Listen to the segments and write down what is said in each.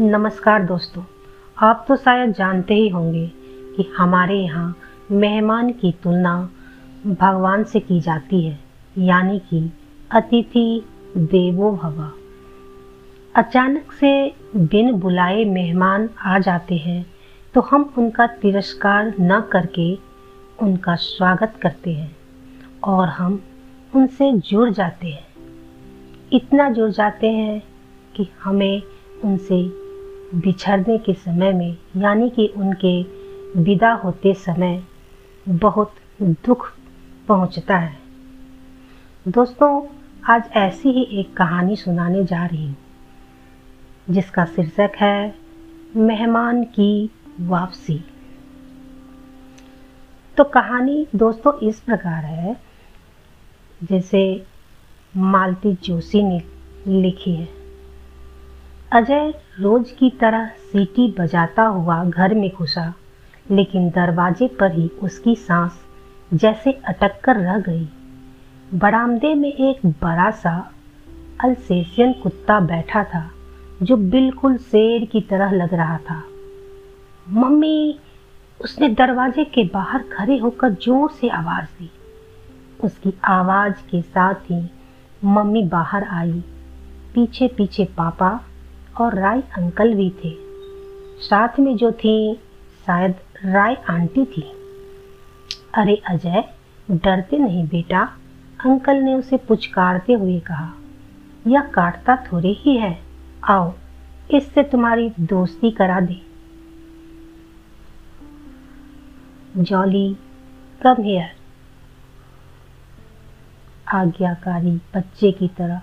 नमस्कार दोस्तों, आप तो शायद जानते ही होंगे कि हमारे यहाँ मेहमान की तुलना भगवान से की जाती है, यानी कि अतिथि देवो भवा। अचानक से बिन बुलाए मेहमान आ जाते हैं तो हम उनका तिरस्कार न करके उनका स्वागत करते हैं और हम उनसे जुड़ जाते हैं। इतना जुड़ जाते हैं कि हमें उनसे बिछड़ने के समय में, यानी कि उनके विदा होते समय, बहुत दुख पहुँचता है। दोस्तों, आज ऐसी ही एक कहानी सुनाने जा रही हूँ, जिसका शीर्षक है, मेहमान की वापसी। तो कहानी दोस्तों इस प्रकार है, जैसे मालती जोशी ने लिखी है। अजय रोज की तरह सीटी बजाता हुआ घर में घुसा, लेकिन दरवाजे पर ही उसकी सांस जैसे अटक कर रह गई। बरामदे में एक बड़ा सा अल्सेशियन कुत्ता बैठा था, जो बिल्कुल शेर की तरह लग रहा था। मम्मी, उसने दरवाजे के बाहर खड़े होकर ज़ोर से आवाज़ दी। उसकी आवाज़ के साथ ही मम्मी बाहर आई। पीछे पीछे पापा और राय अंकल भी थे। साथ में जो थी, शायद राय आंटी थी। अरे अजय, डरते नहीं बेटा, अंकल ने उसे पुचकारते हुए कहा। यह काटता थोड़े ही है। आओ, इससे तुम्हारी दोस्ती करा दे। Jolly, come here. आज्ञाकारी बच्चे की तरह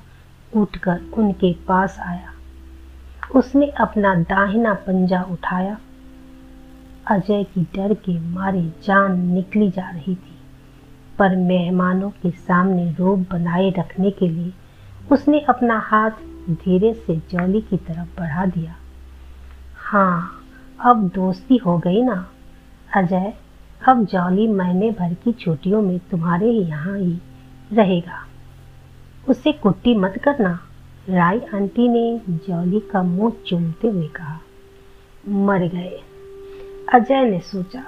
उठकर उनके पास आया। उसने अपना दाहिना पंजा उठाया। अजय की डर के मारे जान निकली जा रही थी, पर मेहमानों के सामने रोब बनाए रखने के लिए उसने अपना हाथ धीरे से जौली की तरफ़ बढ़ा दिया। हाँ अब दोस्ती हो गई ना? अजय, अब जौली महीने भर की छुट्टियों में तुम्हारे यहाँ ही रहेगा। उसे कुट्टी मत करना। राय आंटी ने जॉली का मुँह चूमते हुए कहा, मर गए। अजय ने सोचा,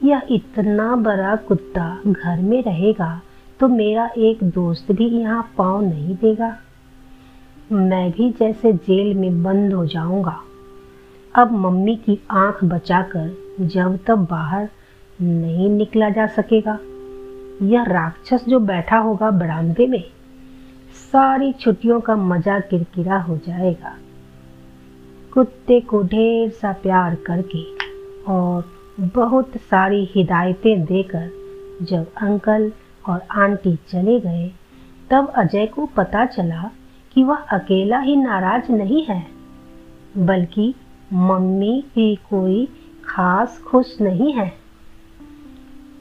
यह इतना बड़ा कुत्ता घर में रहेगा तो मेरा एक दोस्त भी यहाँ पाँव नहीं देगा। मैं भी जैसे जेल में बंद हो जाऊँगा। अब मम्मी की आँख बचाकर जब तक बाहर नहीं निकला जा सकेगा। यह राक्षस जो बैठा होगा बरामदे में सारी छुट्टियों का मज़ा किरकिरा हो जाएगा। कुत्ते को ढेर सा प्यार करके और बहुत सारी हिदायतें देकर जब अंकल और आंटी चले गए, तब अजय को पता चला कि वह अकेला ही नाराज़ नहीं है, बल्कि मम्मी भी कोई खास खुश नहीं है।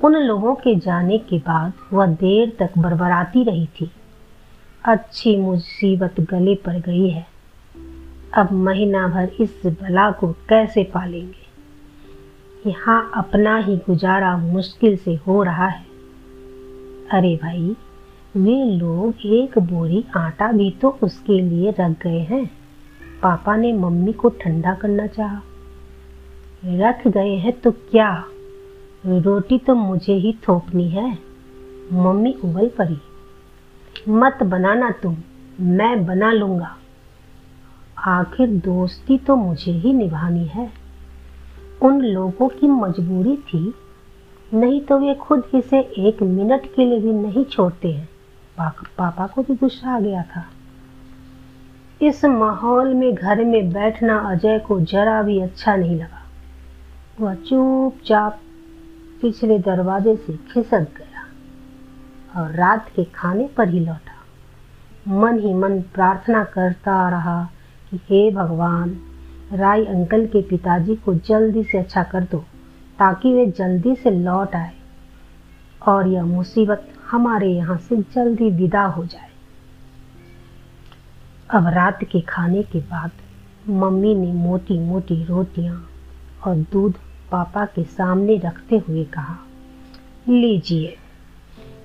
उन लोगों के जाने के बाद वह देर तक बरबराती रही थी। अच्छी मुसीबत गले पर गई है। अब महीना भर इस बला को कैसे पालेंगे? यहाँ अपना ही गुजारा मुश्किल से हो रहा है। अरे भाई, वे लोग एक बोरी आटा भी तो उसके लिए रख गए हैं। पापा ने मम्मी को ठंडा करना चाहा। रख गए हैं तो क्या? रोटी तो मुझे ही थोपनी है। मम्मी उबल पड़ी। मत बनाना तुम, मैं बना लूँगा। आखिर दोस्ती तो मुझे ही निभानी है। उन लोगों की मजबूरी थी, नहीं तो वे खुद इसे एक मिनट के लिए भी नहीं छोड़ते हैं। पापा को भी गुस्सा आ गया था। इस माहौल में घर में बैठना अजय को जरा भी अच्छा नहीं लगा। वह चुपचाप पिछले दरवाजे से खिसक गया और रात के खाने पर ही लौटा। मन ही मन प्रार्थना करता रहा कि हे भगवान, राय अंकल के पिताजी को जल्दी से अच्छा कर दो, ताकि वे जल्दी से लौट आए और यह मुसीबत हमारे यहाँ से जल्दी विदा हो जाए। अब रात के खाने के बाद मम्मी ने मोटी मोटी रोटियाँ और दूध पापा के सामने रखते हुए कहा, लीजिए।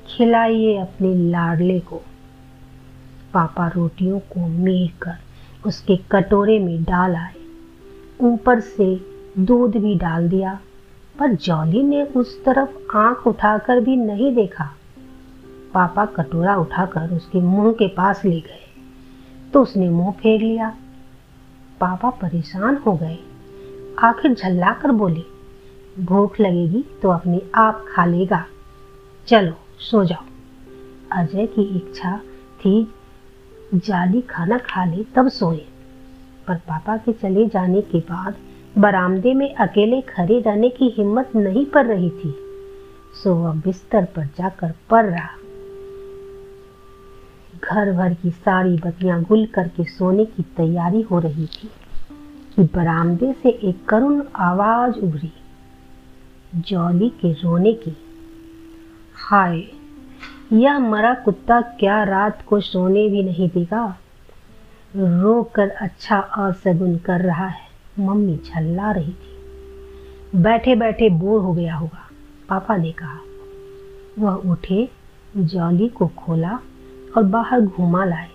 खिलाइए अपने लाडले को। पापा रोटियों को मीर कर उसके कटोरे में डाल आए। ऊपर से दूध भी डाल दिया, पर जॉली ने उस तरफ़ आँख उठाकर भी नहीं देखा। पापा कटोरा उठाकर उसके मुँह के पास ले गए तो उसने मुँह फेर लिया। पापा परेशान हो गए। आखिर झल्ला कर बोले, भूख लगेगी तो अपने आप खा लेगा। चलो। सो जाओ। अजय की इच्छा थी, जाली खाना खा ले, तब सोए। पर पापा के चले जाने के बाद बरामदे में अकेले खड़े रहने की हिम्मत नहीं पड़ रही थी। सो वह बिस्तर पर जाकर पड़ रहा। घर भर की सारी बत्तियाँ गुल करके सोने की तैयारी हो रही थी कि बरामदे से एक करुण आवाज़ उभरी। जॉली के रोने की हाय, यह मरा कुत्ता क्या रात को सोने भी नहीं देगा? रो कर अच्छा असगुन कर रहा है, मम्मी झल्ला रही थी। बैठे बैठे बोर हो गया होगा, पापा ने कहा। वह उठे, जॉली को खोला और बाहर घुमा लाए।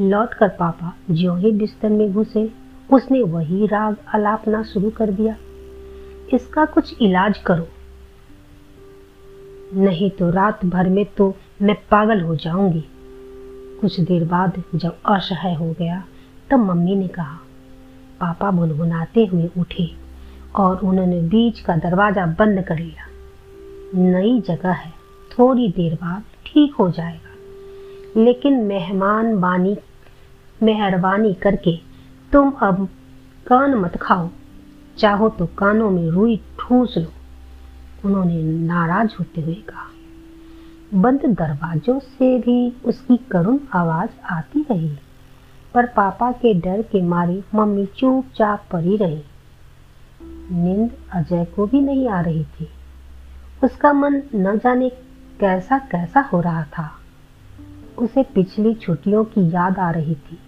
लौट कर पापा जो ही बिस्तर में घुसे, उसने वही राग अलापना शुरू कर दिया। इसका कुछ इलाज करो। नहीं तो रात भर में तो मैं पागल हो जाऊँगी। कुछ देर बाद जब असहाय हो गया, तब मम्मी ने कहा, पापा बुनबुनाते हुए उठे और उन्होंने बीच का दरवाज़ा बंद कर लिया। नई जगह है, थोड़ी देर बाद ठीक हो जाएगा। लेकिन मेहमान बानी, मेहरबानी करके तुम अब कान मत खाओ। चाहो तो कानों में रुई ठूस लो। उन्होंने नाराज़ होते हुए कहा, बंद दरवाजों से भी उसकी करुण आवाज़ आती रही, पर पापा के डर के मारे मम्मी चुपचाप पड़ी रही। नींद अजय को भी नहीं आ रही थी। उसका मन न जाने कैसा कैसा हो रहा था। उसे पिछली छुट्टियों की याद आ रही थी।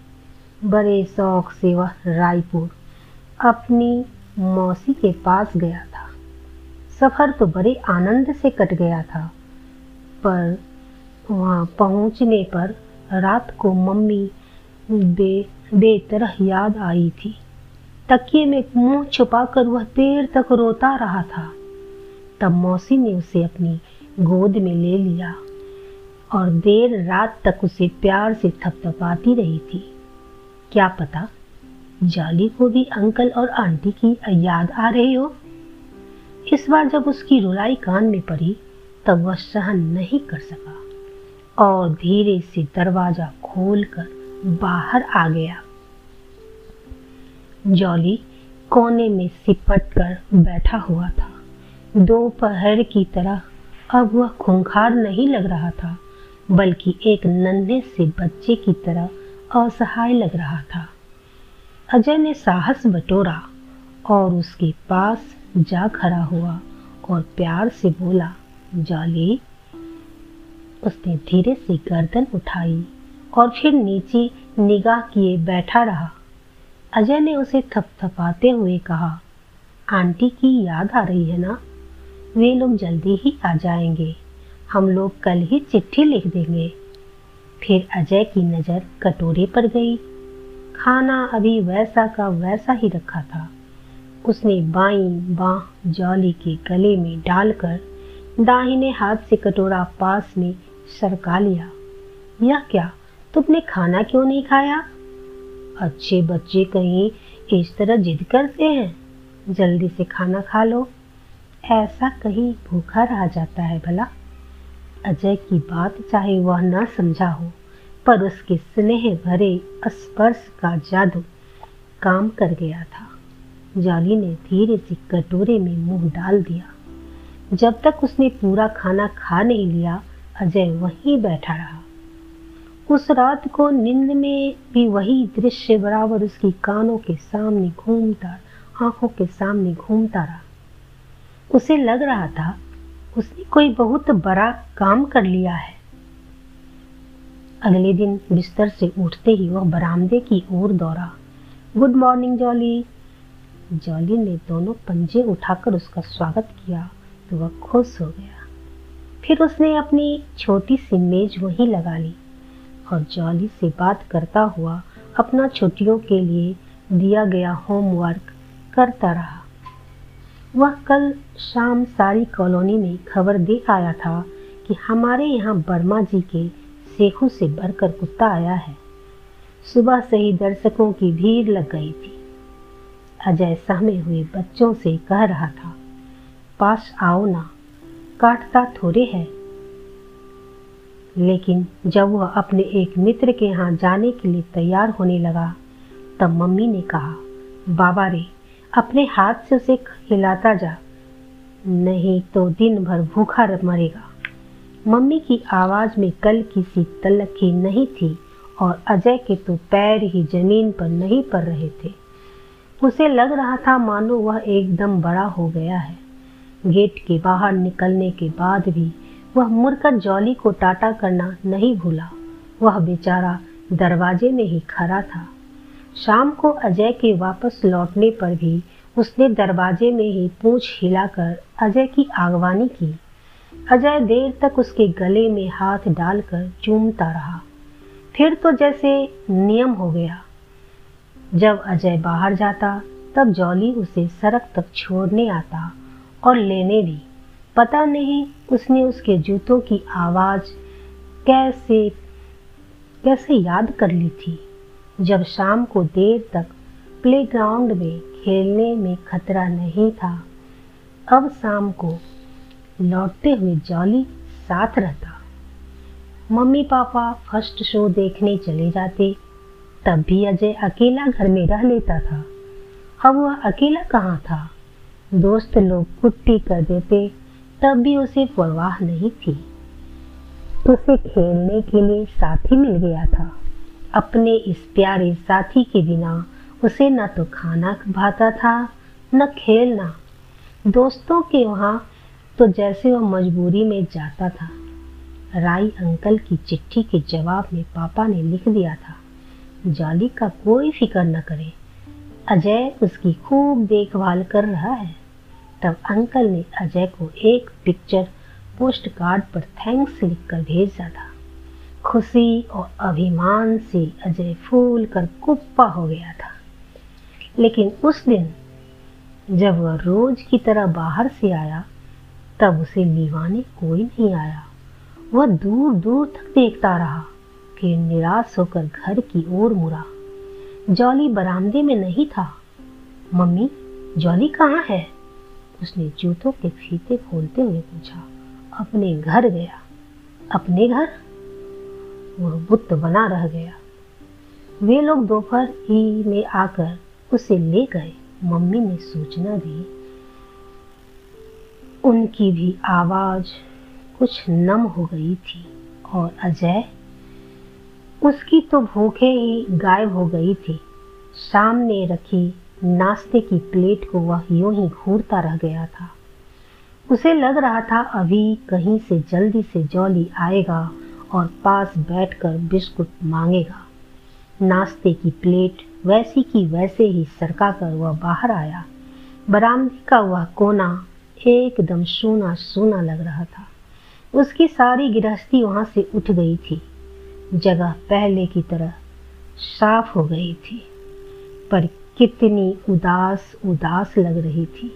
बड़े शौक से वह रायपुर अपनी मौसी के पास गया। सफ़र तो बड़े आनंद से कट गया था, पर वहाँ पहुँचने पर रात को मम्मी बे, बेतरह याद आई थी। तकिए में मुँह छुपाकर वह देर तक रोता रहा था। तब मौसी ने उसे अपनी गोद में ले लिया और देर रात तक उसे प्यार से थपथपाती रही थी। क्या पता जाली को भी अंकल और आंटी की याद आ रही हो? इस बार जब उसकी रुलाई कान में पड़ी, तब वह सहन नहीं कर सका। और धीरे से दरवाज़ा खोलकर बाहर आ गया। जॉली कोने में सिपट कर बैठा हुआ था। दोपहर की तरह अब वह खूंखार नहीं लग रहा था, बल्कि एक नन्हे से बच्चे की तरह असहाय लग रहा था। अजय ने साहस बटोरा और उसके पास जा खड़ा हुआ और प्यार से बोला, जाली। उसने धीरे से गर्दन उठाई और फिर नीचे निगाह किए बैठा रहा। अजय ने उसे थपथपाते हुए कहा, आंटी की याद आ रही है ना? वे लोग जल्दी ही आ जाएँगे। हम लोग कल ही चिट्ठी लिख देंगे। फिर अजय की नज़र कटोरे पर गई। खाना अभी वैसा का वैसा ही रखा था। उसने बाई बाह जाली के गले में डालकर दाहिने हाथ से कटोरा पास में सरका लिया। यह क्या? तुमने खाना क्यों नहीं खाया? अच्छे बच्चे कहीं इस तरह जिद करते हैं। जल्दी से खाना खा लो। ऐसा कहीं भूखा रह जाता है भला। अजय की बात चाहे वह न समझा हो, पर उसके स्नेह भरे स्पर्श का जादू काम कर गया था। जाली ने धीरे से कटोरे में मुँह डाल दिया। जब तक उसने पूरा खाना खा नहीं लिया, अजय वहीं बैठा रहा। उस रात को नींद में भी वही दृश्य बराबर उसकी कानों के सामने घूमता, आँखों के सामने घूमता रहा। उसे लग रहा था, उसने कोई बहुत बड़ा काम कर लिया है। अगले दिन बिस्तर से उठते ही वह बरामदे की ओर दौड़ा। Good morning, jolly. जॉली ने दोनों पंजे उठाकर उसका स्वागत किया तो वह खुश हो गया। फिर उसने अपनी छोटी सी मेज वहीं लगा ली और जॉली से बात करता हुआ अपना छुट्टियों के लिए दिया गया होमवर्क करता रहा। वह कल शाम सारी कॉलोनी में खबर देख आया था कि हमारे यहाँ बर्मा जी के सेखू से भरकर कुत्ता आया है। सुबह से ही दर्शकों की भीड़ लग गई थी। अजय सहमे हुए बच्चों से कह रहा था, पास आओ ना, काटता थोड़े है। लेकिन जब वह अपने एक मित्र के यहाँ जाने के लिए तैयार होने लगा, तब मम्मी ने कहा, बाबा रे, अपने हाथ से उसे खिलाता जा, नहीं तो दिन भर भूखा मरेगा। मम्मी की आवाज़ में कल किसी सी तलखी नहीं थी और अजय के तो पैर ही ज़मीन पर नहीं पड़ रहे थे। उसे लग रहा था, मानो वह एकदम बड़ा हो गया है। गेट के बाहर निकलने के बाद भी वह मुड़कर जॉली को टाटा करना नहीं भूला। वह बेचारा दरवाजे में ही खड़ा था। शाम को अजय के वापस लौटने पर भी उसने दरवाजे में ही पूछ हिलाकर अजय की आगवानी की। अजय देर तक उसके गले में हाथ डालकर चूमता रहा। फिर तो जैसे नियम हो गया। जब अजय बाहर जाता, तब जॉली उसे सड़क तक छोड़ने आता और लेने भी। पता नहीं उसने उसके जूतों की आवाज़ कैसे कैसे याद कर ली थी। जब शाम को देर तक प्लेग्राउंड में खेलने में खतरा नहीं था, अब शाम को लौटते हुए जॉली साथ रहता। मम्मी पापा फ़र्स्ट शो देखने चले जाते तब भी अजय अकेला घर में रह लेता था। अब वह अकेला कहाँ था? दोस्त लोग कुट्टी कर देते, तब भी उसे परवाह नहीं थी। उसे खेलने के लिए साथी मिल गया था। अपने इस प्यारे साथी के बिना उसे न तो खाना भाता था, न खेलना। दोस्तों के वहाँ तो जैसे वह मजबूरी में जाता था। राई अंकल की चिट्ठी के जवाब में पापा ने लिख दिया था। जाली का कोई फ़िक्र न करे। अजय उसकी खूब देखभाल कर रहा है। तब अंकल ने अजय को एक पिक्चर पोस्ट कार्ड पर थैंक्स लिखकर भेजा था। खुशी और अभिमान से अजय फूल कर कुप्पा हो गया था। लेकिन उस दिन, जब वह रोज की तरह बाहर से आया, तब उसे लीवाने कोई नहीं आया। वह दूर दूर तक देखता रहा। कि निराश होकर घर की ओर मुड़ा। जॉली बरामदे में नहीं था। मम्मी, जॉली कहाँ है? उसने जूतों के फीते खोलते हुए पूछा। अपने घर गया। अपने घर? वह बुत बना रह गया। वे लोग दोपहर ही में आकर उसे ले गए। मम्मी ने सूचना दी। उनकी भी आवाज़ कुछ नम हो गई थी और अजय उसकी तो भूखे ही गायब हो गई थी। सामने रखी नाश्ते की प्लेट को वह यूँ ही घूरता रह गया था। उसे लग रहा था अभी कहीं से जल्दी से जॉली आएगा और पास बैठकर बिस्कुट मांगेगा। नाश्ते की प्लेट वैसी की वैसे ही सरका कर वह बाहर आया। बरामदे का वह कोना एकदम सूना सूना लग रहा था। उसकी सारी गृहस्थी वहाँ से उठ गई थी। जगह पहले की तरह साफ़ हो गई थी, पर कितनी उदास उदास लग रही थी।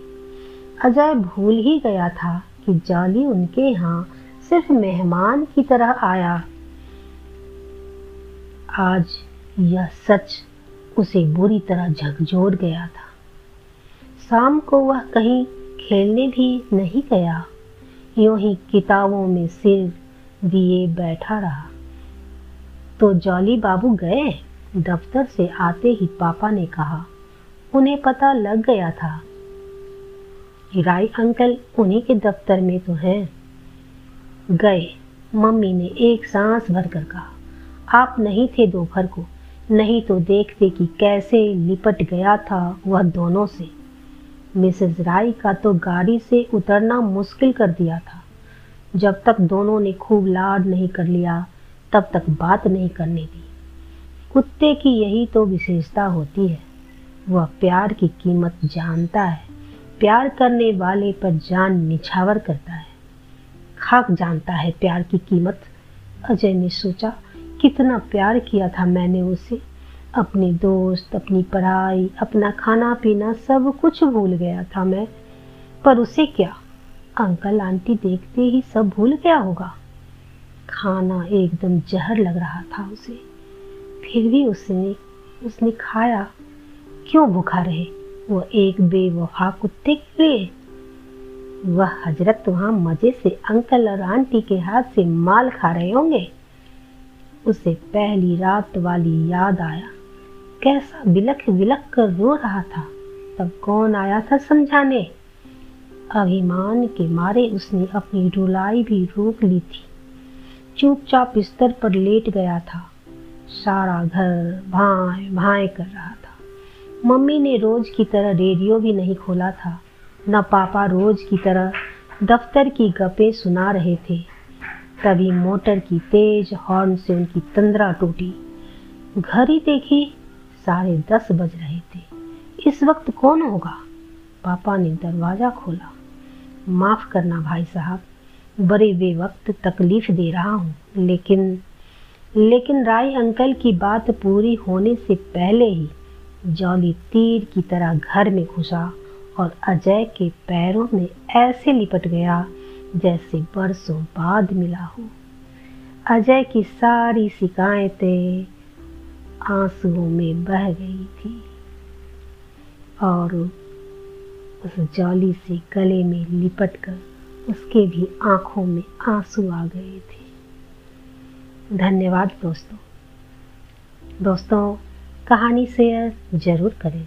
अजय भूल ही गया था कि जाली उनके यहाँ सिर्फ़ मेहमान की तरह आया। आज यह सच उसे बुरी तरह झकझोर गया था। शाम को वह कहीं खेलने भी नहीं गया, यूँ ही किताबों में सिर दिए बैठा रहा। तो जॉली बाबू गए। दफ्तर से आते ही पापा ने कहा, उन्हें पता लग गया था। राय अंकल उन्हीं के दफ्तर में तो हैं। गए। मम्मी ने एक सांस भरकर कहा, आप नहीं थे दोपहर को। नहीं तो देखते कि कैसे लिपट गया था वह दोनों से। मिसेस राय का तो गाड़ी से उतरना मुश्किल कर दिया था। जब तक दोनों ने खूब लाड नहीं कर लिया तब तक बात नहीं करने दी। कुत्ते की यही तो विशेषता होती है। वह प्यार की कीमत जानता है। प्यार करने वाले पर जान निछावर करता है। खाक जानता है प्यार की कीमत। अजय ने सोचा, कितना प्यार किया था मैंने उसे। अपने दोस्त, अपनी पढ़ाई, अपना खाना पीना सब कुछ भूल गया था मैं। पर उसे क्या? अंकल आंटी देखते ही सब भूल गया होगा। खाना एकदम जहर लग रहा था उसे। फिर भी उसने उसने खाया। क्यों भूखा रहे? वो एक बेवफा कुत्ते के लिए। वह हज़रत वहाँ मज़े से अंकल और आंटी के हाथ से माल खा रहे होंगे। उसे पहली रात वाली याद आया। कैसा बिलख बिलख कर रो रहा था। तब कौन आया था समझाने? अभिमान के मारे उसने अपनी रुलाई भी रोक ली थी। चुपचाप बिस्तर पर लेट गया था। सारा घर भाए भाए कर रहा था। मम्मी ने रोज की तरह रेडियो भी नहीं खोला था, न पापा रोज की तरह दफ्तर की गपें सुना रहे थे। तभी मोटर की तेज हॉर्न से उनकी तंद्रा टूटी। घड़ी देखी साढ़े दस बज रहे थे। इस वक्त कौन होगा? पापा ने दरवाज़ा खोला। माफ़ करना भाई साहब बड़े बेवक्त तकलीफ़ दे रहा हूँ। लेकिन लेकिन राय अंकल की बात पूरी होने से पहले ही जॉली तीर की तरह घर में घुसा और अजय के पैरों में ऐसे लिपट गया जैसे बरसों बाद मिला हो। अजय की सारी शिकायतें आंसुओं में बह गई थी और उस जॉली से गले में लिपट कर उसके भी आँखों में आँसू आ गए थे। धन्यवाद दोस्तों। दोस्तों, कहानी शेयर ज़रूर करें।